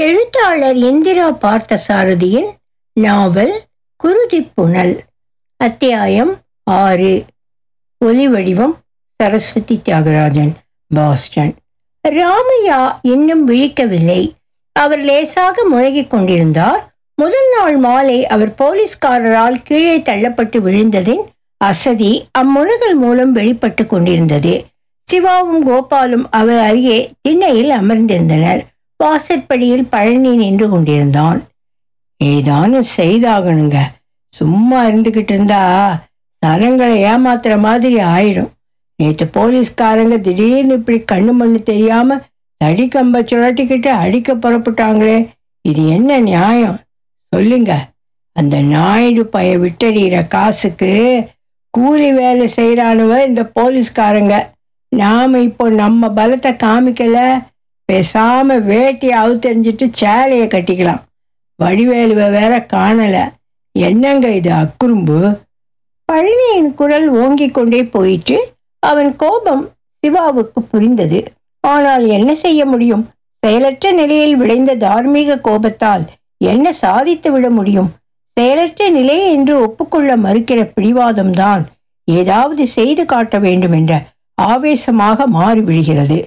எழுத்தாளர் இந்திரா பார்த்தசாரதியின் நாவல் குருதிப்புணல் அத்தியாயம் ஆறு. ஒலி வடிவம் சரஸ்வதி தியாகராஜன் பாஸ்டன். ராமையா இன்னும் விழிக்கவில்லை. அவர் லேசாக முழகிக் கொண்டிருந்தார். முதல் நாள் மாலை அவர் போலீஸ்காரரால் கீழே தள்ளப்பட்டு விழுந்ததின் அசதி அம்முனகல் மூலம் வெளிப்பட்டு கொண்டிருந்தது. சிவாவும் கோபாலும் அவர் அருகே திண்ணையில் அமர்ந்திருந்தனர். வாசற்படியில் பழனி நின்று கொண்டிருந்தான். ஏதானும் செய்தாகணுங்க. சும்மா இருந்துகிட்டு இருந்தா சனங்களை ஏமாத்துற மாதிரி ஆயிடும் நேற்று போலீஸ்காரங்க திடீர்னு இப்படி கண்ணு மண்ணு தெரியாம தடி கம்ப சுழட்டிக்கிட்டு அடிக்க புறப்பட்டாங்களே. இது என்ன நியாயம்? சொல்லுங்க. அந்த நாயுடு பைய விட்டடிகிற காசுக்கு கூலி வேலை செய்கிறானுவ இந்த போலீஸ்காரங்க. நாம இப்போ நம்ம பலத்தை காமிக்கலை. பேசாம வேட்டி அவுத்தெறிஞ்சிட்டு சேலையை கட்டிக்கலாம். வடிவேலுவை வேற காணல. என்னங்க இது அக்குறும்பு? பழனியின் குரல் ஓங்கிக் கொண்டே போயிட்டு அவன் கோபம் சிவாவுக்கு புரிந்தது. ஆனால் என்ன செய்ய முடியும்? செயலற்ற நிலையில் விளைந்த தார்மீக கோபத்தால் என்ன சாதித்து விட முடியும்? செயலற்ற நிலை என்று ஒப்புக்கொள்ள மறுக்கிற பிடிவாதம்தான் ஏதாவது செய்து காட்ட வேண்டும் என்ற ஆவேசமாக மாறிவிடுகிறது.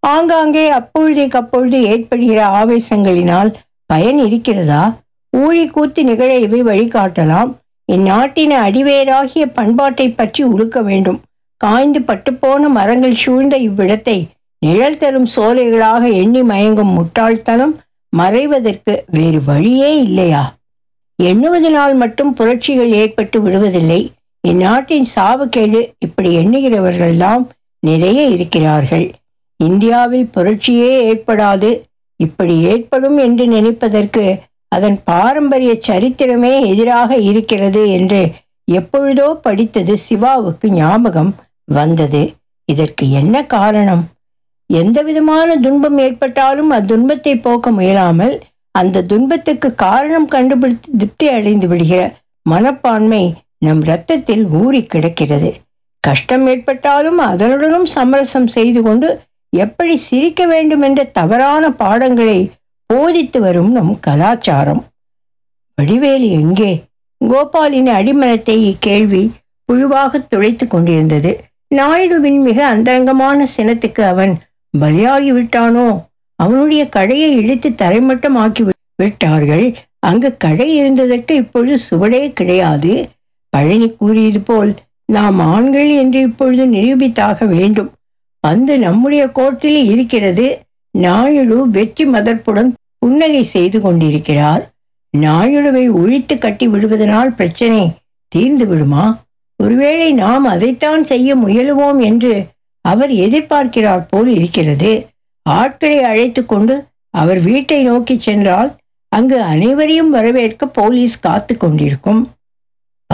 ஆங்காங்கே அப்பொழுதைக்கு அப்பொழுது ஏற்படுகிற ஆவேசங்களினால் பயன் இருக்கிறதா? ஊழி கூத்து நிகழ இவை வழிகாட்டலாம். இந்நாட்டின அடிவேராகிய பண்பாட்டை பற்றி உடுக்க வேண்டும். காய்ந்து பட்டுப்போன மரங்கள் சூழ்ந்த இவ்விடத்தை நிழல் தரும் சோலைகளாக எண்ணி மயங்கும் முட்டாள்தனம் மறைவதற்கு வேறு வழியே இல்லையா? எண்ணுவதனால் மட்டும் புரட்சிகள் ஏற்பட்டு விடுவதில்லை. இந்நாட்டின் சாவுக்கேடு இப்படி எண்ணுகிறவர்கள்தான் நிறைய இருக்கிறார்கள். இந்தியாவில் புரட்சியே ஏற்படாது. இப்படி ஏற்படும் என்று நினைப்பதற்கு அதன் பாரம்பரிய சரித்திரமே எதிராக இருக்கிறது என்று எப்பொழுதோ படித்தது சிவாவுக்கு ஞாபகம் வந்தது. இதற்கு என்ன காரணம்? எந்த விதமான துன்பம் ஏற்பட்டாலும் அத்துன்பத்தை போக்க முயலாமல் அந்த துன்பத்துக்கு காரணம் கண்டுபிடித்து திருப்தி அடைந்து விடுகிற மனப்பான்மை நம் இரத்தத்தில் ஊறி கிடக்கிறது. கஷ்டம் ஏற்பட்டாலும் அதனுடனும் சமரசம் செய்து கொண்டு எப்படி சிரிக்க வேண்டும் என்ற தவறான பாடங்களை போதித்து வரும் நம் கலாச்சாரம். வடிவேலு எங்கே? கோபாலின் அடிமனத்தை இக்கேள்வி புழுவாக துளைத்து கொண்டிருந்தது. நாயுடுவின் மிக அந்தரங்கமான சினத்துக்கு அவன் பலியாகி விட்டானோ அவனுடைய கடையை இழுத்து தரைமட்டமாக்கி விட்டார்கள். அங்கு கடை இருந்ததற்கு இப்பொழுது சுவடே கிடையாது. பழனி கூறியது போல் நாம் ஆண்கள் என்று இப்பொழுது நிரூபித்தாக வேண்டும். பந்து நம்முடைய கோட்டில் இருக்கிறது நாயுடு வெற்றி மதர்ப்புடன் புன்னகை செய்து கொண்டிருக்கிறார். நாயுடுவை ஒழித்து கட்டி விடுவதனால் பிரச்சனை தீர்ந்து விடுமா? ஒருவேளை நாம் அதைத்தான் செய்ய முயலுவோம் என்று அவர் எதிர்பார்க்கிறார் போல் இருக்கிறது. ஆட்களை அழைத்து கொண்டு அவர் வீட்டை நோக்கி சென்றால் அங்கு அனைவரையும் வரவேற்க போலீஸ் காத்து கொண்டிருக்கும்.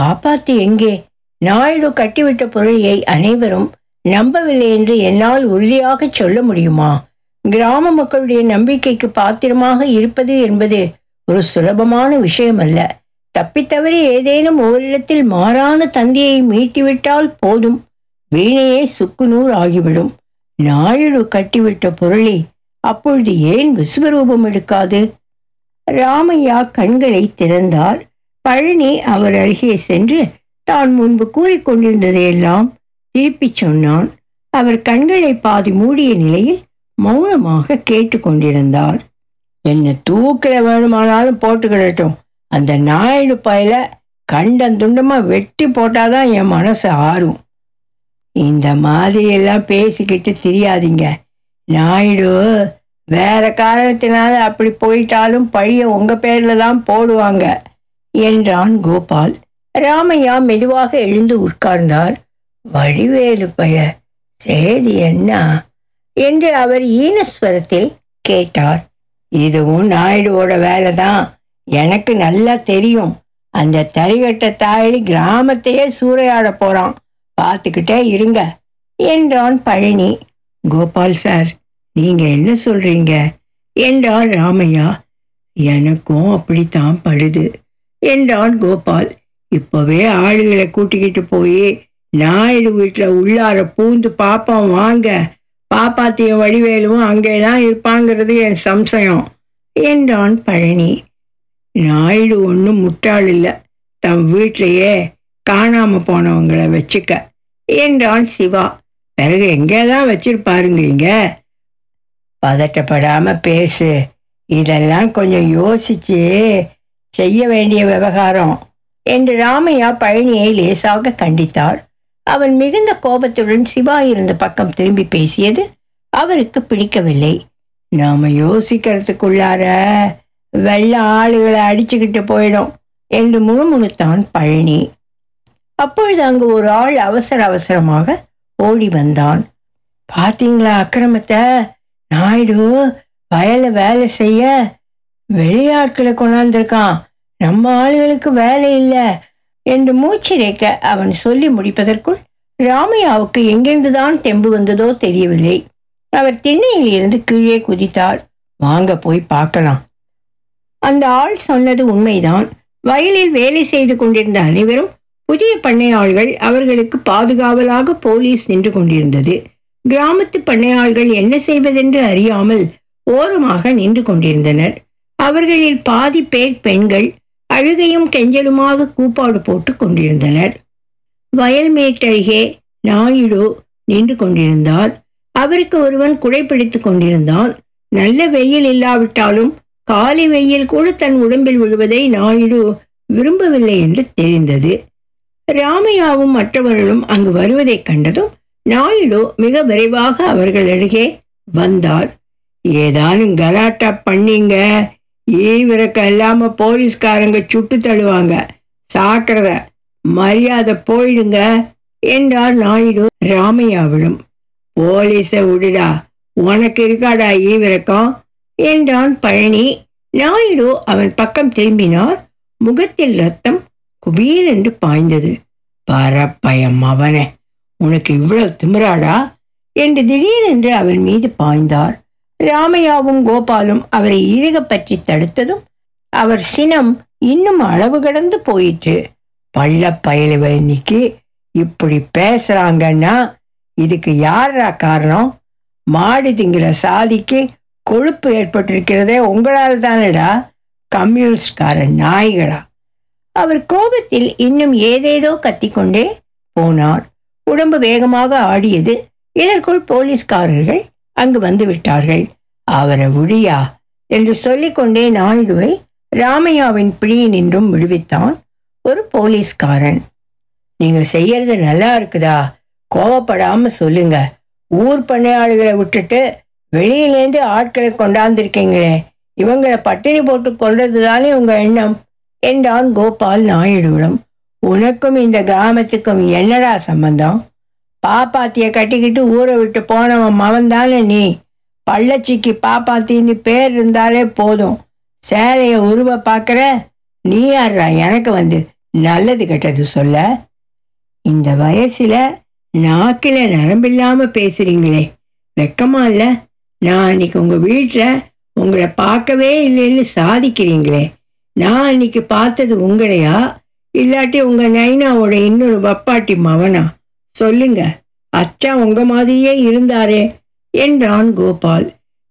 காப்பாத்து எங்கே? நாயுடு கட்டிவிட்ட பொருளியை அனைவரும் நம்பவில்லை என்று என்னால் உறுதியாக சொல்ல முடியுமா? கிராம மக்களுடைய நம்பிக்கைக்கு பாத்திரமாக இருப்பது என்பது ஒரு சுலபமான விஷயம் அல்ல தப்பித்தவறி ஏதேனும் ஓரிடத்தில் மாறான தந்தையை மீட்டிவிட்டால் போதும். வீணையே சுக்குநூறு ஆகிவிடும். நாயுடு கட்டிவிட்ட பொருளை அப்பொழுது ஏன் விஸ்வரூபம் எடுக்காது? ராமையா கண்களை திறந்தார். பழனி அவர் அருகே சென்று தான் முன்பு கூறிக்கொண்டிருந்ததையெல்லாம் திருப்பிச் சொன்னான். அவர் கண்களை பாதி மூடிய நிலையில் மௌனமாக கேட்டுக்கொண்டிருந்தார். என்ன தூக்கில வேணுமானாலும் போட்டுக்கிடட்டும் அந்த நாயுடு பயல கண்டந்துண்டமா வெட்டி போட்டாதான் என் மனசு ஆறும். இந்த மாதிரியெல்லாம் பேசிக்கிட்டு தெரியாதீங்க. நாயுடு வேற காரணத்தினால அப்படி போயிட்டாலும் பழிய உங்க பேர்ல தான் போடுவாங்க என்றான் கோபால். ராமையா மெதுவாக எழுந்து உட்கார்ந்தார். வடிவேலு பய செய்தி என்ன? என்று அவர் ஈனஸ்வரத்தில் கேட்டார். இதுவும் நாயுடுவோட வேலை தான் எனக்கு நல்லா தெரியும். அந்த தரிகட்ட தாயி கிராமத்தையே சூறையாட போறான். பார்த்துக்கிட்டே இருங்க என்றான் பழனி. கோபால் சார் நீங்க என்ன சொல்றீங்க? என்றார் ராமையா. எனக்கும் அப்படித்தான் படுது என்றான் கோபால். இப்போவே ஆளுகளை கூட்டிக்கிட்டு போய் நாயுடு வீட்டில் உள்ளார பூந்து பாப்போம் வாங்க பாப்பாத்திய வடிவேலுவும் அங்கே தான் இருப்பாங்கிறது என் சம்சயம் என்றான் பழனி. நாயுடு ஒன்றும் முட்டாள் இல்லை தம் வீட்டிலேயே காணாம போனவங்களை வச்சுக்க என்றான் சிவா. பிறகு எங்கே தான் வச்சிருப்பாருங்கிறீங்க? பதட்டப்படாம பேசு இதெல்லாம் கொஞ்சம் யோசிச்சு செய்ய வேண்டிய விவகாரம் என்று ராமையா பழனியை லேசாக கண்டித்தாள். அவன் மிகுந்த கோபத்துடன் சிவா இருந்த பக்கம் திரும்பி பேசியது அவருக்கு பிடிக்கவில்லை. நாம யோசிக்கிறதுக்குள்ளார வெள்ள ஆளுகளை அடிச்சுக்கிட்டு போயிடும் என்று முணுமுணுத்தான் பழனி. அப்பொழுது அங்கு ஒரு ஆள் அவசர அவசரமாக ஓடி வந்தான். பார்த்தீங்களா அக்கிரமத்தை? நாயுடு வயல வேலை செய்ய வெளியாட்களை கொண்டாந்துருக்கான். நம்ம ஆளுகளுக்கு வேலை இல்லை. என்று மூச்சிரைக்க அவன் சொல்லி முடிப்பதற்குள் ராமையாவுக்கு எங்கிருந்துதான் தெம்பு வந்ததோ தெரியவில்லை. அவர் திண்ணையில் இருந்து கீழே குதித்தார். வாங்க போய் பார்க்கலாம். அந்த ஆள் சொன்னது உண்மைதான். வயலில் வேலை செய்து கொண்டிருந்த அனைவரும் புதிய பண்ணையாள்கள் அவர்களுக்கு பாதுகாவலாக போலீஸ் நின்று கொண்டிருந்தது. கிராமத்து பண்ணையாள்கள் என்ன செய்வதென்று அறியாமல் ஓரமாக நின்று கொண்டிருந்தனர். அவர்களில் பாதி பேர் பெண்கள் அழுகையும் கெஞ்சலுமாக கூப்பாடு போட்டு கொண்டிருந்தனர். வயல் மேட்டருகே நாயுடு நின்று கொண்டிருந்தார். அவருக்கு ஒருவன் குடைப்பிடித்துக் கொண்டிருந்தான். நல்ல வெயில் இல்லாவிட்டாலும் காலை வெயில் கூட தன் உடம்பில் விழுவதை நாயுடு விரும்பவில்லை என்று தெரிந்தது. ராமையாவும் மற்றவர்களும் அங்கு வருவதைக் கண்டதும் நாயுடு மிக விரைவாக அவர்கள் அருகே வந்தார். ஏதானும் கலாட்டா பண்ணீங்க? ஈவிரக்க இல்லாம போலீஸ்காரங்க சுட்டு தள்ளுவாங்க. சாக்கிறத மரியாதை போயிடுங்க என்றார் நாயுடு ராமையாவிடம். போலீஸை விடுடா உனக்கு இருக்காடா ஈவிரக்கம் என்றான் பழனி. நாயுடு அவன் பக்கம் திரும்பினார். முகத்தில் ரத்தம் குபீர் என்று பாய்ந்தது. பரப்பயம் அவனே உனக்கு இவ்வளவு திமிராடா? என்று திடீரென்று அவன் மீது பாய்ந்தார். ராமையாவும் கோபாலும் அவரை இறுக பற்றி தடுத்ததும் அவர் சினம் இன்னும் அளவு கடந்து போயிற்று. பள்ள பயலுவ இன்னைக்கு இப்படி பேசுறாங்கன்னா இதுக்கு யாரா காரணம்? மாடு திங்கிற சாதிக்கு கொழுப்பு ஏற்பட்டிருக்கிறதே உங்களால் தானடா? கம்யூனிஸ்ட்காரன் நாய்களா? அவர் கோபத்தில் இன்னும் ஏதேதோ கத்திக்கொண்டே போனார். உடம்பு வேகமாக ஆடியது இதற்குள் போலீஸ்காரர்கள் அங்கு வந்து விட்டார்கள். அவரை விடியா என்று சொல்லிக்கொண்டே நாயுடுவை ராமையாவின் பிடியினின்றும் விடுவித்தான் ஒரு போலீஸ்காரன். நீங்க செய்யறது நல்லா இருக்குதா? கோவப்படாம சொல்லுங்க. ஊர் பண்ணையாளர்களை விட்டுட்டு வெளியிலேருந்து ஆட்களை கொண்டாந்துருக்கீங்களே. இவங்களை பட்டினி போட்டு கொள்றது தானே உங்க எண்ணம்? என்றான் கோபால் நாயுடுவிடம். உனக்கும் இந்த கிராமத்துக்கும் என்னடா சம்பந்தம்? பாப்பாத்திய கட்டிக்கிட்டு ஊரை விட்டு போனவன் மவன் தானே நீ? பள்ளச்சிக்கு பாப்பாத்தின்னு பேர் இருந்தாலே போதும். சேலையை உருவ பார்க்குற நீ யாரா எனக்கு வந்து நல்லது கெட்டது சொல்ல. இந்த வயசில் நாக்கில் நரம்பில்லாமல் பேசுறீங்களே. வெக்கமா இல்லை? நான் அன்னைக்கு உங்கள் வீட்டில் உங்களை பார்க்கவே இல்லைன்னு சாதிக்கிறீங்களே. நான் அன்னைக்கு பார்த்தது உங்களையா? இல்லாட்டி உங்கள் நைனாவோட இன்னொரு வப்பாட்டி மவனா? சொல்லுங்கள் அச்சா உங்க மாதிரியே இருந்தாரே என்றான் கோபால்.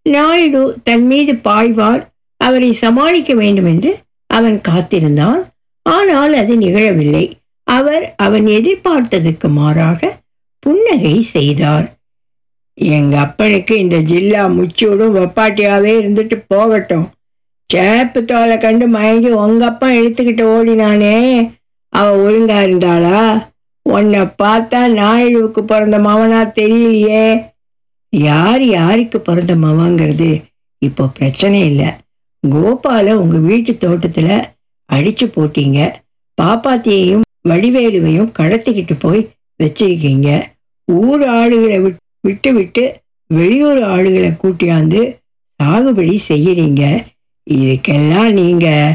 நாயுடு தன் மீது பாய்வார் அவரை சமாளிக்க வேண்டும் என்று அவன் காத்திருந்தான். ஆனால் அது நிகழவில்லை. அவர் அவன் எதிர்பார்த்ததுக்கு மாறாக புன்னகை செய்தார். எங்க அப்பனுக்கு இந்த ஜில்லா முச்சூடும் வெப்பாட்டியாவே இருந்துட்டு போகட்டும். சேப்பு தோலை கண்டு மயங்கி உங்க அப்பா இழுத்துக்கிட்டு ஓடினானே. அவ ஒழுங்கா இருந்தாளா? உன்னை பார்த்தா நாயுடுவுக்கு பிறந்த மவனா தெரியலையே. யார் யாருக்கு பிறந்த மவங்கிறது? இப்போ பிரச்சனை இல்லை. கோபால உங்கள் வீட்டு தோட்டத்தில் அடித்து போட்டீங்க. பாப்பாத்தியையும் வடிவேலுவையும் கடத்திக்கிட்டு போய் வச்சிருக்கீங்க. ஊர் ஆளுகளை விட்- விட்டு விட்டு வெளியூர் ஆளுகளை கூட்டியாந்து சாகுபடி செய்யறீங்க. இதுக்கெல்லாம் நீங்கள்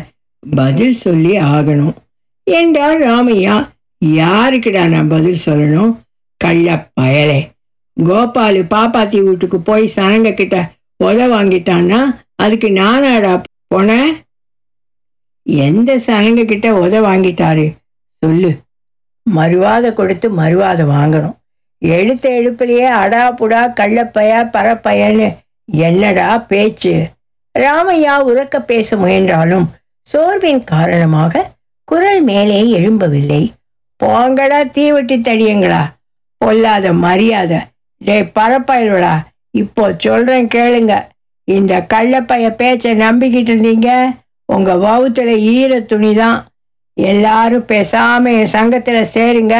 பதில் சொல்லி ஆகணும். என்றார் ராமையா. யாருக்குடா நான் பதில் சொல்லணும்? கள்ள பயலே. கோபாலு பாப்பாத்தி வீட்டுக்கு போய் சனங்க கிட்ட உத வாங்கிட்டான்னா அதுக்கு நானாடா போனேன் எந்த சனங்க கிட்ட உத வாங்கிட்டாரு? சொல்லு. மறுவாத கொடுத்து மறுவாத வாங்கணும். எடுத்த எடுப்பிலேயே அடா புடா கள்ளப்பையா பரப்பையன்னு என்னடா பேச்சு? ராமையா உறக்க பேச முயன்றாலும் சோர்வின் காரணமாக குரல் மேலே எழும்பவில்லை. போங்கடா தீ வெட்டி தடியுங்களா? பொல்லாத மரியாதை. டே பரப்பாயிலோடா இப்போ சொல்கிறேன் கேளுங்க. இந்த கள்ளப்பைய பேச்சை நம்பிக்கிட்டு இருந்தீங்க? உங்கள் வவுத்தில் ஈர துணி தான். எல்லாரும் பேசாமல் என் சங்கத்தில் சேருங்க.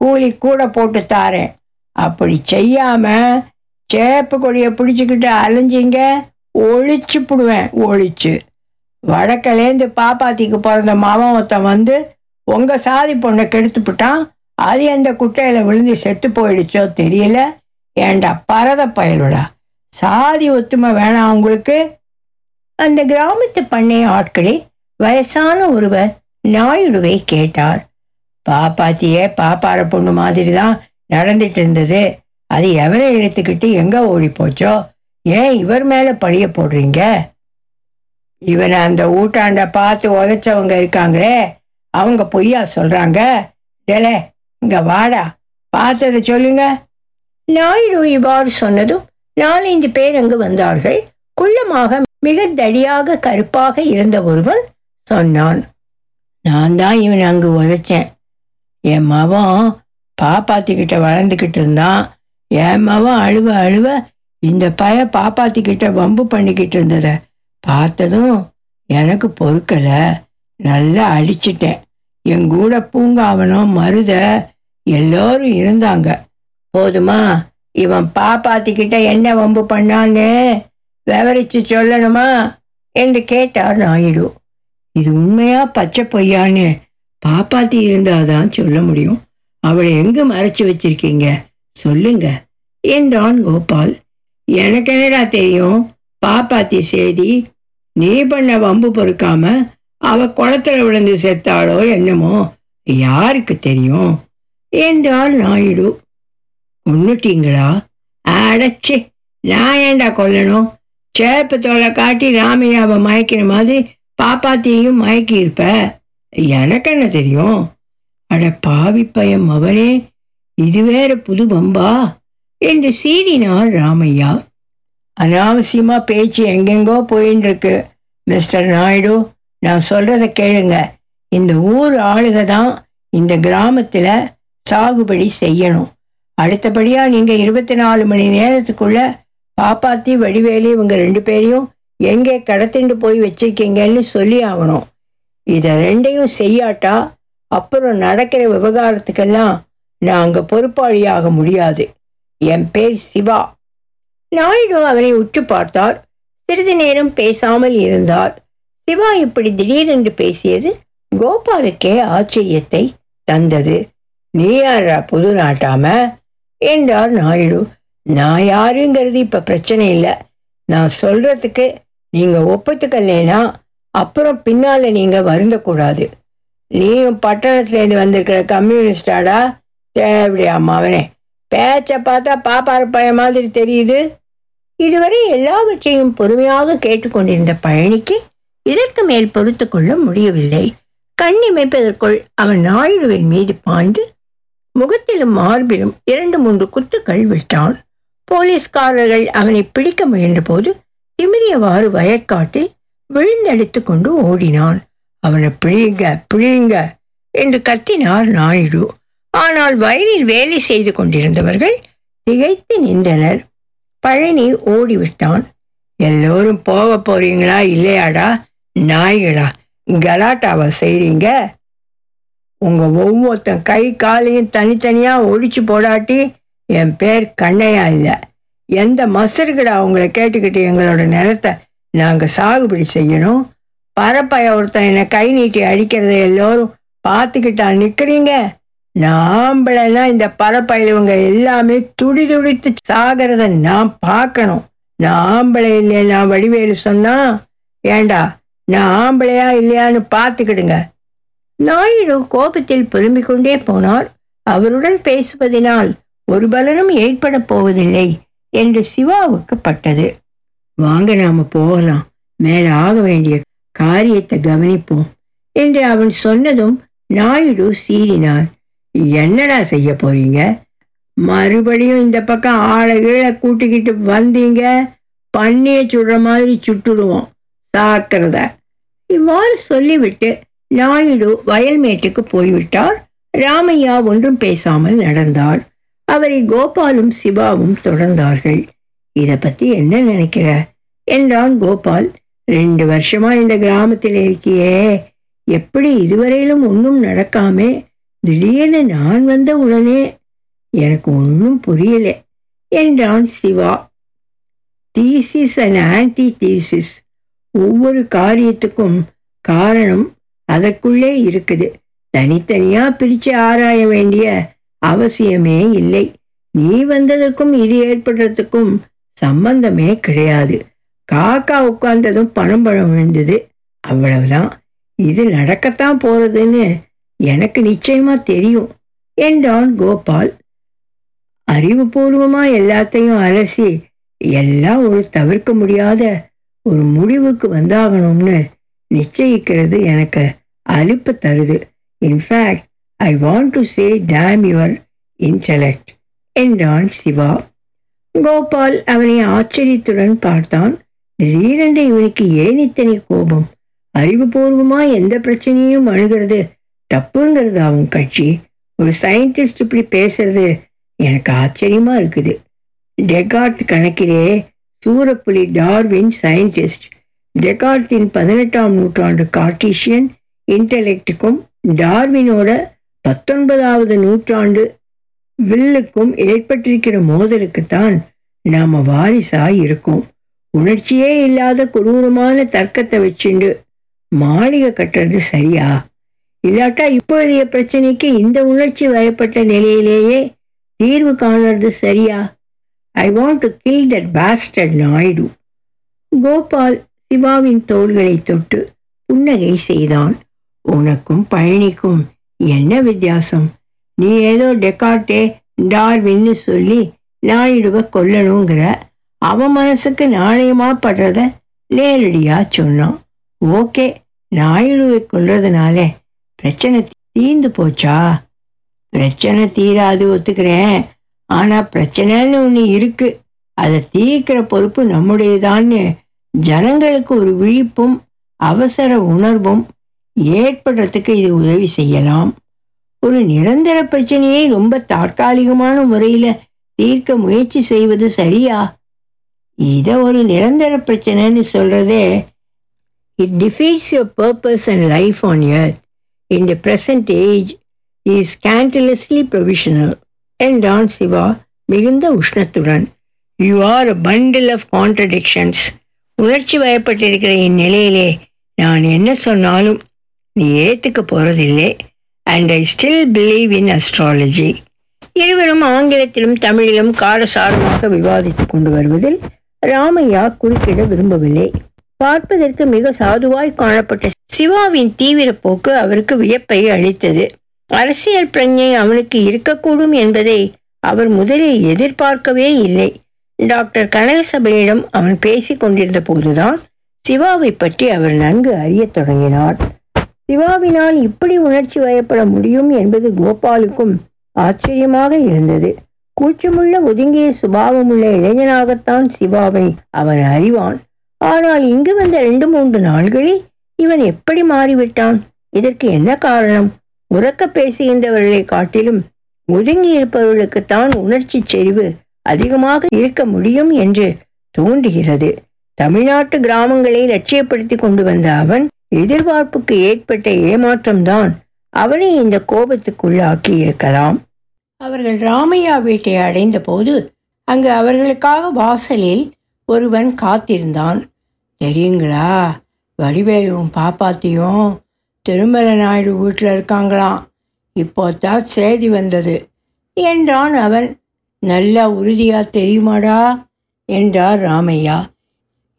கூலி கூட போட்டு தாரேன். அப்படி செய்யாமல் சேப்பு கொடியை பிடிச்சிக்கிட்டு அலைஞ்சிங்க ஒழிச்சு புடுவேன் ஒழிச்சு வடக்கலேந்து பாப்பாத்திக்கு பிறந்த மாவன் ஒருத்தன் வந்து உங்க சாதி பொண்ணை கெடுத்துப்புட்டான் அது எந்த குட்டையில விழுந்து செத்து போயிடுச்சோ தெரியல. ஏண்டா பரத பயலுடா. சாதி ஒத்துமை வேணாம் உங்களுக்கு. அந்த கிராமத்து பண்ணை ஆட்களே வயசான ஒருவர் நாயுடுவை கேட்டார். பாப்பாத்தியே பாப்பார பொண்ணு மாதிரி தான் நடந்துட்டு இருந்தது. அது எவரை எடுத்துக்கிட்டு எங்க ஓடி போச்சோ? ஏன் இவர் மேல பழிய போடுறீங்க? இவனை அந்த ஊட்டாண்ட பார்த்து உதைச்சவங்க இருக்காங்களே. அவங்க பொய்யா சொல்றாங்க? டேலே இங்க வாடா. பார்த்ததை சொல்லுங்க. நாயுடு இவ்வாறு சொன்னதும் நாலஞ்சு பேர் அங்கு வந்தார்கள். குள்ளமாக மிக தடியாக கருப்பாக இருந்த ஒருவன் சொன்னான். நான் தான் இவன் அங்கு உதைச்சேன். என் மவன் பாப்பாத்திக்கிட்ட வளர்ந்துக்கிட்டு இருந்தான். என் மவன் அழுவ அழுவ இந்த பய பாப்பாத்திக்கிட்ட வம்பு பண்ணிக்கிட்டு இருந்தத பார்த்ததும் எனக்கு பொறுக்கல. நல்லா அடிச்சிட்டேன் என் கூட பூங்காவனம் மருத எல்லோரும் இருந்தாங்க. போதுமா இவன் பாப்பாத்திக்கிட்ட என்ன வம்பு பண்ணான்னு விவரிச்சு சொல்லணுமா? என்று கேட்டார் நாயுடு. இது உண்மையா பச்சை பொய்யான்னு பாப்பாத்தி இருந்தாதான் சொல்ல முடியும். அவளை எங்கு மறைச்சு வச்சிருக்கீங்க? சொல்லுங்க என்றான் கோபால். எனக்கு என்னடா தெரியும்? பாப்பாத்தி செய்தி நீ பண்ண வம்பு பொறுக்காம அவ குளத்துல விழுந்து செத்தாளோ என்னமோ? யாருக்கு தெரியும்? என்றாள் நாயுடு. கொன்னுட்டீங்களா அடச்சே நான் ஏன்டா கொல்லணும்? சேப்பு தோலை காட்டி ராமையாவை மயக்கிற மாதிரி பாப்பாத்தியையும் மயக்கி இருப்ப எனக்கு என்ன தெரியும்? அட பாவி பயம் அவரே இது வேற புது பம்பா என்று சீறினார் ராமையா. அனாவசியமா பேச்சு எங்கெங்கோ போயின்னு இருக்கு மிஸ்டர் நாயுடு. நான் சொல்றத கேளுங்க. இந்த ஊர் ஆளுக தான் இந்த கிராமத்தில் சாகுபடி செய்யணும். அடுத்தபடியாக நீங்கள் இருபத்தி நாலு மணி நேரத்துக்குள்ள பாப்பாத்தி வடிவேலி இவங்க ரெண்டு பேரையும் எங்கே கடத்திண்டு போய் வச்சிருக்கீங்கன்னு சொல்லி ஆகணும். இதை ரெண்டையும் செய்யாட்டா அப்புறம் நடக்கிற விவகாரத்துக்கெல்லாம் நான் அங்கே பொறுப்பாளியாக முடியாது. என் பேர் சிவா. நாயுடு அவரை உற்று பார்த்தார். சிறிது நேரம் பேசாமல் இருந்தார். சிவா இப்படி திடீரென்று பேசியது கோபாலுக்கே ஆச்சரியத்தை தந்தது. நீ யாரா புது நாட்டாம? என்றார் நாயுடு. நான் யாருங்கிறது இப்ப பிரச்சனை இல்லை. நான் சொல்றதுக்கு நீங்க ஒப்புத்துக்கலைனா அப்புறம் பின்னால நீங்க வருந்தக்கூடாது. நீயும் பட்டணத்துலேருந்து வந்திருக்கிற கம்யூனிஸ்டாடா? தேவையா அவனே பேச்ச பார்த்தா பாப்பார பய மாதிரி தெரியுது. இதுவரை எல்லாவற்றையும் பொறுமையாக கேட்டுக்கொண்டிருந்த பழனிக்கு இதற்கு மேல் பொறுத்து கொள்ள முடியவில்லை. கண்ணிமைப்பதற்குள் அவன் நாயுடுவின் மீது பாய்ந்து முகத்திலும் மார்பிலும் இரண்டு மூன்று குத்துக்கள் விட்டான். போலீஸ்காரர்கள் அவனை பிடிக்க முயன்றபோது திமிரியவாறு வயக்காட்டி விழுந்தடித்து கொண்டு ஓடினான். அவனை பிழியுங்க பிழியுங்க என்று கத்தினார் நாயுடு. ஆனால் வயலில் வேலை செய்து கொண்டிருந்தவர்கள் திகைத்து நின்றனர். பழனி ஓடிவிட்டான். எல்லோரும் போக போறீங்களா இல்லையாடா? நாய்களா? கலாட்டாவா செய்கிறீங்க உங்கள் ஒவ்வொருத்தன் கை காலையும் தனித்தனியாக ஒழிச்சு போடாட்டி என் பேர் கண்ணையா இல்லை. எந்த மசருக்கடா அவங்கள கேட்டுக்கிட்டு எங்களோட நிலத்தை நாங்கள் சாகுபடி செய்யணும்? பரப்பைய ஒருத்தன் என்னை கை நீட்டி அடிக்கிறத எல்லோரும் பார்த்துக்கிட்டா நிற்கிறீங்க நாம்பளைனா இந்த பரப்பயிலவங்க எல்லாமே துடி துடித்து சாகிறத நான் பார்க்கணும். நாம்பளை இல்லை நான் வடிவேலு சொன்னா? ஏண்டா நான் ஆம்பளையா இல்லையான்னு பார்த்துக்கிடுங்க. நாயுடு கோபத்தில் புலம்பிக் கொண்டே போனார். அவருடன் பேசுவதனால் ஒரு பலனும் ஏற்பட போவதில்லை என்று சிவாவுக்கு பட்டது. வாங்க நாம போகலாம். மேல ஆக வேண்டிய காரியத்தை கவனிப்போம் என்று அவன் சொன்னதும் நாயுடு சீறினார். என்னடா செய்ய போறீங்க? மறுபடியும் இந்த பக்கம் ஆளை கீழே கூட்டிக்கிட்டு வந்தீங்க? பண்ணியை சுடுற மாதிரி சுட்டுடுவோம். சாக்கிறத இவ்வாறு சொல்லிவிட்டு நாயுடு வயல்மேட்டுக்கு போய்விட்டார். ராமையா ஒன்றும் பேசாமல் நடந்தார் அவரை கோபாலும் சிவாவும் தொடர்ந்தார்கள். இதை பத்தி என்ன நினைக்கிற? என்றான் கோபால். ரெண்டு வருஷமா இந்த கிராமத்தில் இருக்கியே. எப்படி இதுவரையிலும் ஒன்றும் நடக்காமே? திடீர்னு நான் வந்த உடனே எனக்கு ஒன்றும் புரியல என்றான் Siva. Thesis and antithesis ஒவ்வொரு காரியத்துக்கும் காரணம் அதற்குள்ளே இருக்குது. தனித்தனியா பிரிச்சு ஆராய வேண்டிய அவசியமே இல்லை. நீ வந்ததுக்கும் இது ஏற்படுறதுக்கும் சம்பந்தமே கிடையாது. காக்கா உட்கார்ந்ததும் பணம் பழம் விழுந்தது. அவ்வளவுதான். இது நடக்கத்தான் போறதுன்னு எனக்கு நிச்சயமா தெரியும் என்றான் கோபால். அறிவுபூர்வமா எல்லாத்தையும் அலசி எல்லாம் ஒரு தவிர்க்க முடியாத ஒரு முடிவுக்கு வந்தாகணும்னு நிச்சயிக்கிறது எனக்கு அலுப்பு தருது. In fact I want to say damn your intellect என்றான் சிவா. கோபால் அவனை ஆச்சரியத்துடன் பார்த்தான். திடீரென்று இவனுக்கு ஏன் இத்தனை கோபம்? அறிவுபூர்வமா எந்த பிரச்சனையும் அணுகிறது? தப்புங்கிறது அவன் கட்சி. ஒரு சயின்டிஸ்ட் இப்படி பேசுறது எனக்கு ஆச்சரியமா இருக்குது. டெகார்ட் கணக்கிலே சூரப்புலி டார்வின் சயின்டிஸ்ட் டெகார்த்தின் பதினெட்டாம் நூற்றாண்டு கார்டீஷியன் இன்டலெக்டுக்கும் டார்வினோட பத்தொன்பதாவது நூற்றாண்டு வில்லுக்கும் ஏற்பட்டிருக்கிற மோதலுக்குத்தான் நாம வாரிசாக இருக்கோம். உணர்ச்சியே இல்லாத கொடூரமான தர்க்கத்தை வச்சுண்டு மாளிகை கட்டுறது சரியா? இல்லாட்டா இப்போதைய பிரச்சனைக்கு இந்த உணர்ச்சி வயப்பட்ட நிலையிலேயே தீர்வு காணுறது சரியா? I want to kill that bastard Naidu Gopal சிவாவின் தோள்களை தொட்டு புன்னகை செய்தான். உனக்கும் பழனிக்கும் என்ன வித்தியாசம்? நீ ஏதோ டெக்கார்டே டார்வின்னு சொல்லி நாயுடுவை கொல்லணுங்கிற அவன் மனசுக்கு நாணயமா படுறத நேரடியா சொன்னான். ஓகே நாயுடுவை கொல்றதுனால பிரச்சனை தீந்து போச்சா? பிரச்சனை தீராது ஒத்துக்கிறேன். ஆனா பிரச்சனைன்னு ஒன்று இருக்கு. அதை தீர்க்கிற பொறுப்பு நம்முடையதான்னு ஜனங்களுக்கு ஒரு விழிப்பும் அவசர உணர்வும் ஏற்படுறதுக்கு இது உதவி செய்யலாம். ஒரு நிரந்தர பிரச்சனையை ரொம்ப தற்காலிகமான முறையில தீர்க்க முயற்சி செய்வது சரியா? இத ஒரு நிரந்தர பிரச்சனைன்னு சொல்றதே it defeats your purpose and life on earth in the present age is scandalously provisional என்றான் சிவா மிகுந்த உஷ்ணத்துடன் you are a bundle of contradictions உணர்ச்சி வயப்பட்டிருக்கிற இந்நிலையிலே நான் என்ன சொன்னாலும் நீ ஏற்றுக்க போறதில்லை. And I still believe in astrology இருவரும் ஆங்கிலத்திலும் தமிழிலும் காரசாரமாக விவாதித்து கொண்டு வருவதில் ராமையா குறுக்கிட விரும்பவில்லை. பார்ப்பதற்கு மிக சாதுவாய் காணப்பட்ட சிவாவின் தீவிர போக்கு அவருக்கு வியப்பை அளித்தது. அரசியல் பிரஞை அவனுக்கு இருக்கக்கூடும் என்பதை அவர் முதலில் எதிர்பார்க்கவே இல்லை. டாக்டர் கனகசபையிடம் அவன் பேசிக் கொண்டிருந்த போதுதான் சிவாவை பற்றி அவர் நன்கு அறியத் தொடங்கினார். சிவாவினால் இப்படி உணர்ச்சி வயப்பட முடியும் என்பது கோபாலுக்கும் ஆச்சரியமாக இருந்தது. கூச்சமுள்ள ஒதுங்கிய சுபாவமுள்ள இளைஞனாகத்தான் சிவாவை அவன் அறிவான். ஆனால் இங்கு வந்த ரெண்டு மூன்று நாள்களில் இவன் எப்படி மாறிவிட்டான்? இதற்கு என்ன காரணம்? உறக்க பேசுகின்றவர்களை காட்டிலும் ஒதுங்கி இருப்பவர்களுக்குத்தான் உணர்ச்சி செறிவு அதிகமாக இருக்க முடியும் என்று தோன்றுகிறது. தமிழ்நாட்டு கிராமங்களை லட்சியப்படுத்தி கொண்டு வந்த அவன் எதிர்பார்ப்புக்கு ஏற்பட்ட ஏமாற்றம்தான் அவனை இந்த கோபத்துக்குள்ளாக்கி இருக்கலாம். அவர்கள் ராமையா வீட்டை அடைந்த போது அங்கு அவர்களுக்காக வாசலில் ஒருவன் காத்திருந்தான். தெரியுங்களா? வடிவேலுவும் பாப்பாத்தியும் திருமல நாயுடு வீட்டில் இருக்காங்களாம். இப்போத்தான் செய்தி வந்தது. என்றான் அவன். நல்லா உறுதியாக தெரியுமாடா? என்றார் ராமையா.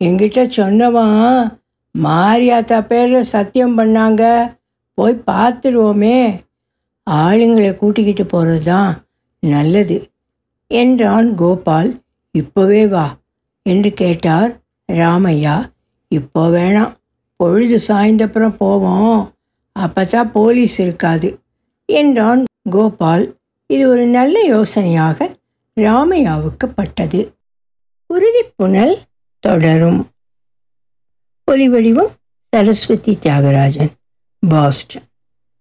என்கிட்ட சொன்னவன் மாரியாத்தா பேரில் சத்தியம் பண்ணாங்க. போய் பார்த்துருவோமே. ஆளுங்களை கூட்டிக்கிட்டு போகிறது தான் நல்லது. என்றான் கோபால். இப்போவே வா என்று கேட்டார் ராமையா. இப்போ வேணாம். பொழுது சாய்ந்தப்புறம் போவோம். அப்போ போலீஸ் இருக்காது. என்றான் கோபால். இது ஒரு நல்ல யோசனையாக ராமையாவுக்கு பட்டது. உறுதிப்புணல் தொடரும். ஒலிவடிவம் சரஸ்வதி தியாகராஜன் பாஸ்டன்.